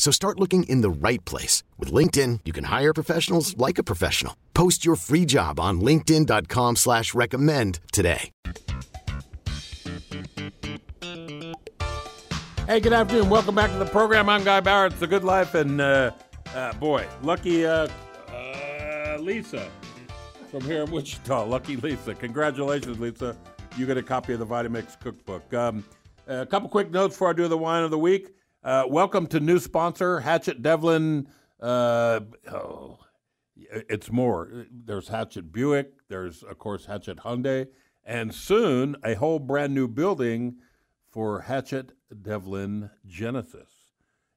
So start looking in the right place. With LinkedIn, you can hire professionals like a professional. Post your free job on linkedin.com slash recommend today. Hey, good afternoon. Welcome back to the program. I'm Guy Bauer. It's The Good Life. And, uh, uh, boy, lucky uh, uh, Lisa from here in Wichita. Lucky Lisa. Congratulations, Lisa. You get a copy of the Vitamix cookbook. Um, a couple quick notes before I do the wine of the week. Uh, welcome to new sponsor, Hatchett Devlin. Uh, oh, it's more. There's Hatchett Buick. There's, of course, Hatchett Hyundai. And soon, a whole brand new building for Hatchett Devlin Genesis.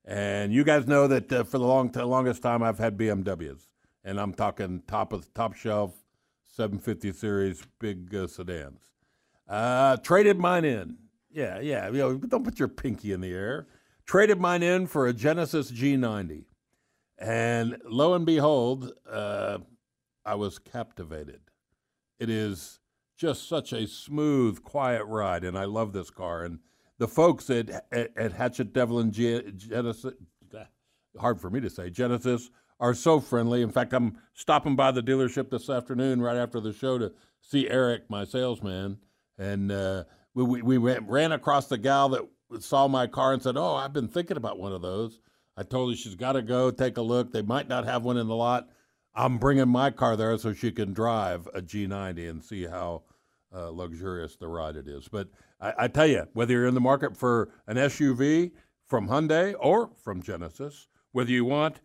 And you guys know that uh, for the long t- longest time, I've had BMWs. And I'm talking top of top shelf 750 series big uh, sedans. Uh, traded mine in. Yeah, yeah. You know, don't put your pinky in the air traded mine in for a Genesis G90. And lo and behold, uh, I was captivated. It is just such a smooth, quiet ride, and I love this car. And the folks at, at, at Hatchett Devlin Genesis, hard for me to say, Genesis, are so friendly. In fact, I'm stopping by the dealership this afternoon right after the show to see Eric, my salesman. And uh, we, we, we ran across the gal that saw my car and said, "Oh, I've been thinking about one of those." I told her she's got to go take a look. They might not have one in the lot. I'm bringing my car there so she can drive a G90 and see how uh, luxurious the ride it is. But I, I, tell you, whether you're in the market for an SUV from Hyundai or from Genesis, whether you want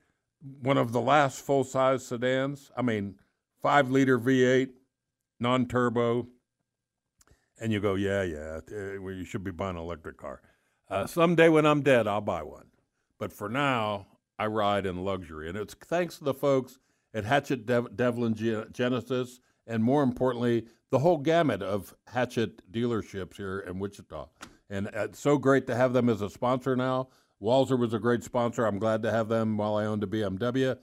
one of the last full size sedans, I mean, five liter V8, non turbo, and you go, yeah, yeah, you should be buying an electric car. Uh, someday when I'm dead, I'll buy one. But for now, I ride in luxury. And it's thanks to the folks at Hatchett Dev- Devlin G- Genesis, and more importantly, the whole gamut of Hatchett dealerships here in Wichita. And it's so great to have them as a sponsor now. Walzer was a great sponsor. I'm glad to have them while I owned a BMW,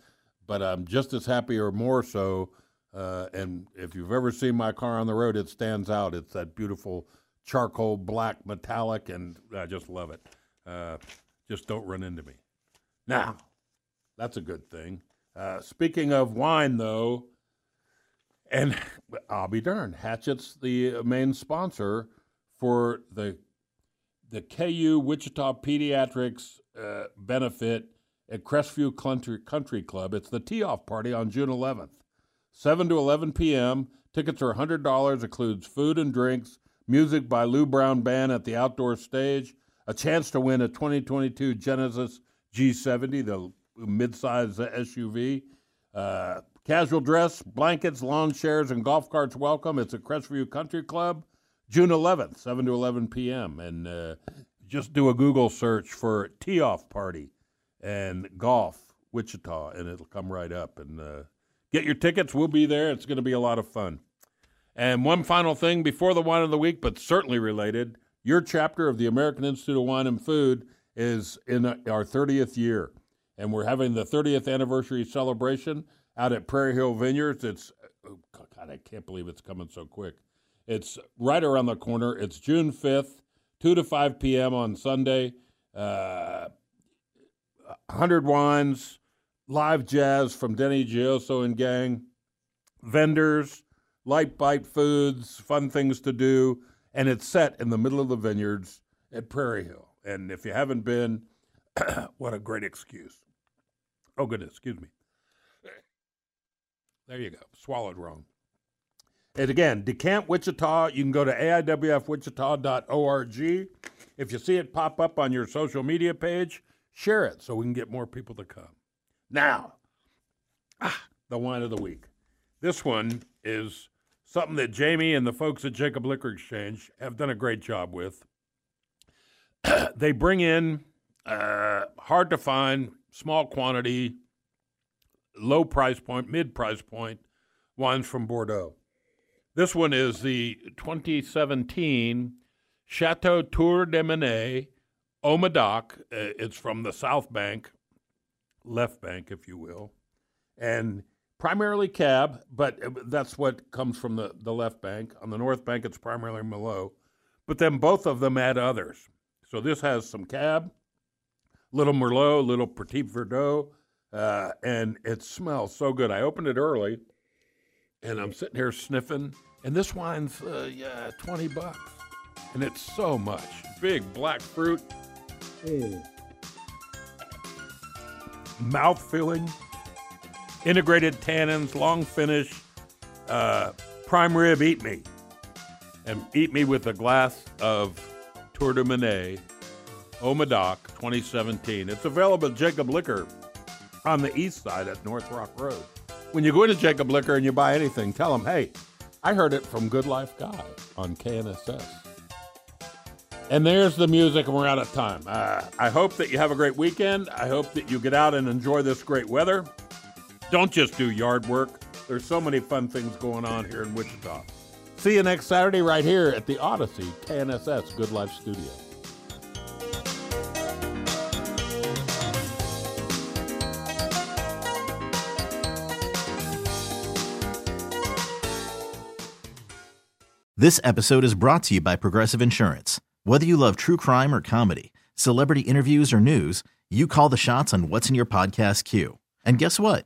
but I'm just as happy or more so. Uh, and if you've ever seen my car on the road, it stands out. It's that beautiful charcoal black metallic, and I just love it. Uh, just don't run into me. Now, that's a good thing. Uh, speaking of wine, though, and I'll be darned, Hatchett's the main sponsor for the the KU Wichita Pediatrics uh, benefit at Crestview Country, Country Club. It's the tee off party on June 11th, 7 to 11 p.m. Tickets are $100, includes food and drinks, music by Lou Brown Band at the outdoor stage, a chance to win a 2022 Genesis G70, the midsize SUV. Uh, casual dress, blankets, lawn chairs, and golf carts welcome. It's at Crestview Country Club, June 11th, 7 to 11 p.m. And uh, just do a Google search for Tee Off Party and Golf Wichita, and it'll come right up. And uh, get your tickets. We'll be there. It's going to be a lot of fun. And one final thing before the wine of the week, but certainly related, your chapter of the American Institute of Wine and Food is in our 30th year. And we're having the 30th anniversary celebration out at Prairie Hill Vineyards. It's, oh God, I can't believe it's coming so quick. It's right around the corner. It's June 5th, 2 to 5 p.m. on Sunday. Uh, 100 wines, live jazz from Denny Gioso and gang, vendors, light bite foods, fun things to do, and it's set in the middle of the vineyards at Prairie Hill. And if you haven't been, what a great excuse. Oh, goodness, excuse me. There you go. Swallowed wrong. And again, Decant Wichita, you can go to aiwfwichita.org. If you see it pop up on your social media page, share it so we can get more people to come. Now, ah, the wine of the week. This one is something that Jamie and the folks at Jacob Liquor Exchange have done a great job with. they bring in uh, hard to find, small quantity, low price point, mid price point wines from Bordeaux. This one is the 2017 Chateau Tour de Menet, Haut-Médoc. Uh, it's from the South Bank, left bank, if you will, and primarily cab, but uh, that's what comes from the, the left bank. On the north bank, it's primarily Merlot, but then both of them add others. So this has some cab, little Merlot, little Petit Verdot, uh, and it smells so good. I opened it early and I'm sitting here sniffing, and this wine's uh, yeah twenty bucks, and it's so much big black fruit, mm. mouth filling, integrated tannins, long finish, uh, prime rib. Eat me, and eat me with a glass of Tour de Menet, Haut-Médoc 2017. It's available at Jacob Liquor on the east side at North Rock Road when you go into Jacob Liquor and you buy anything, tell them, hey, I heard it from Good Life Guy on KNSS. And there's the music, and we're out of time. Uh, I hope that you have a great weekend. I hope that you get out and enjoy this great weather. Don't just do yard work. There's so many fun things going on here in Wichita. See you next Saturday right here at the Odyssey KNSS Good Life Studio. This episode is brought to you by Progressive Insurance. Whether you love true crime or comedy, celebrity interviews or news, you call the shots on what's in your podcast queue. And guess what?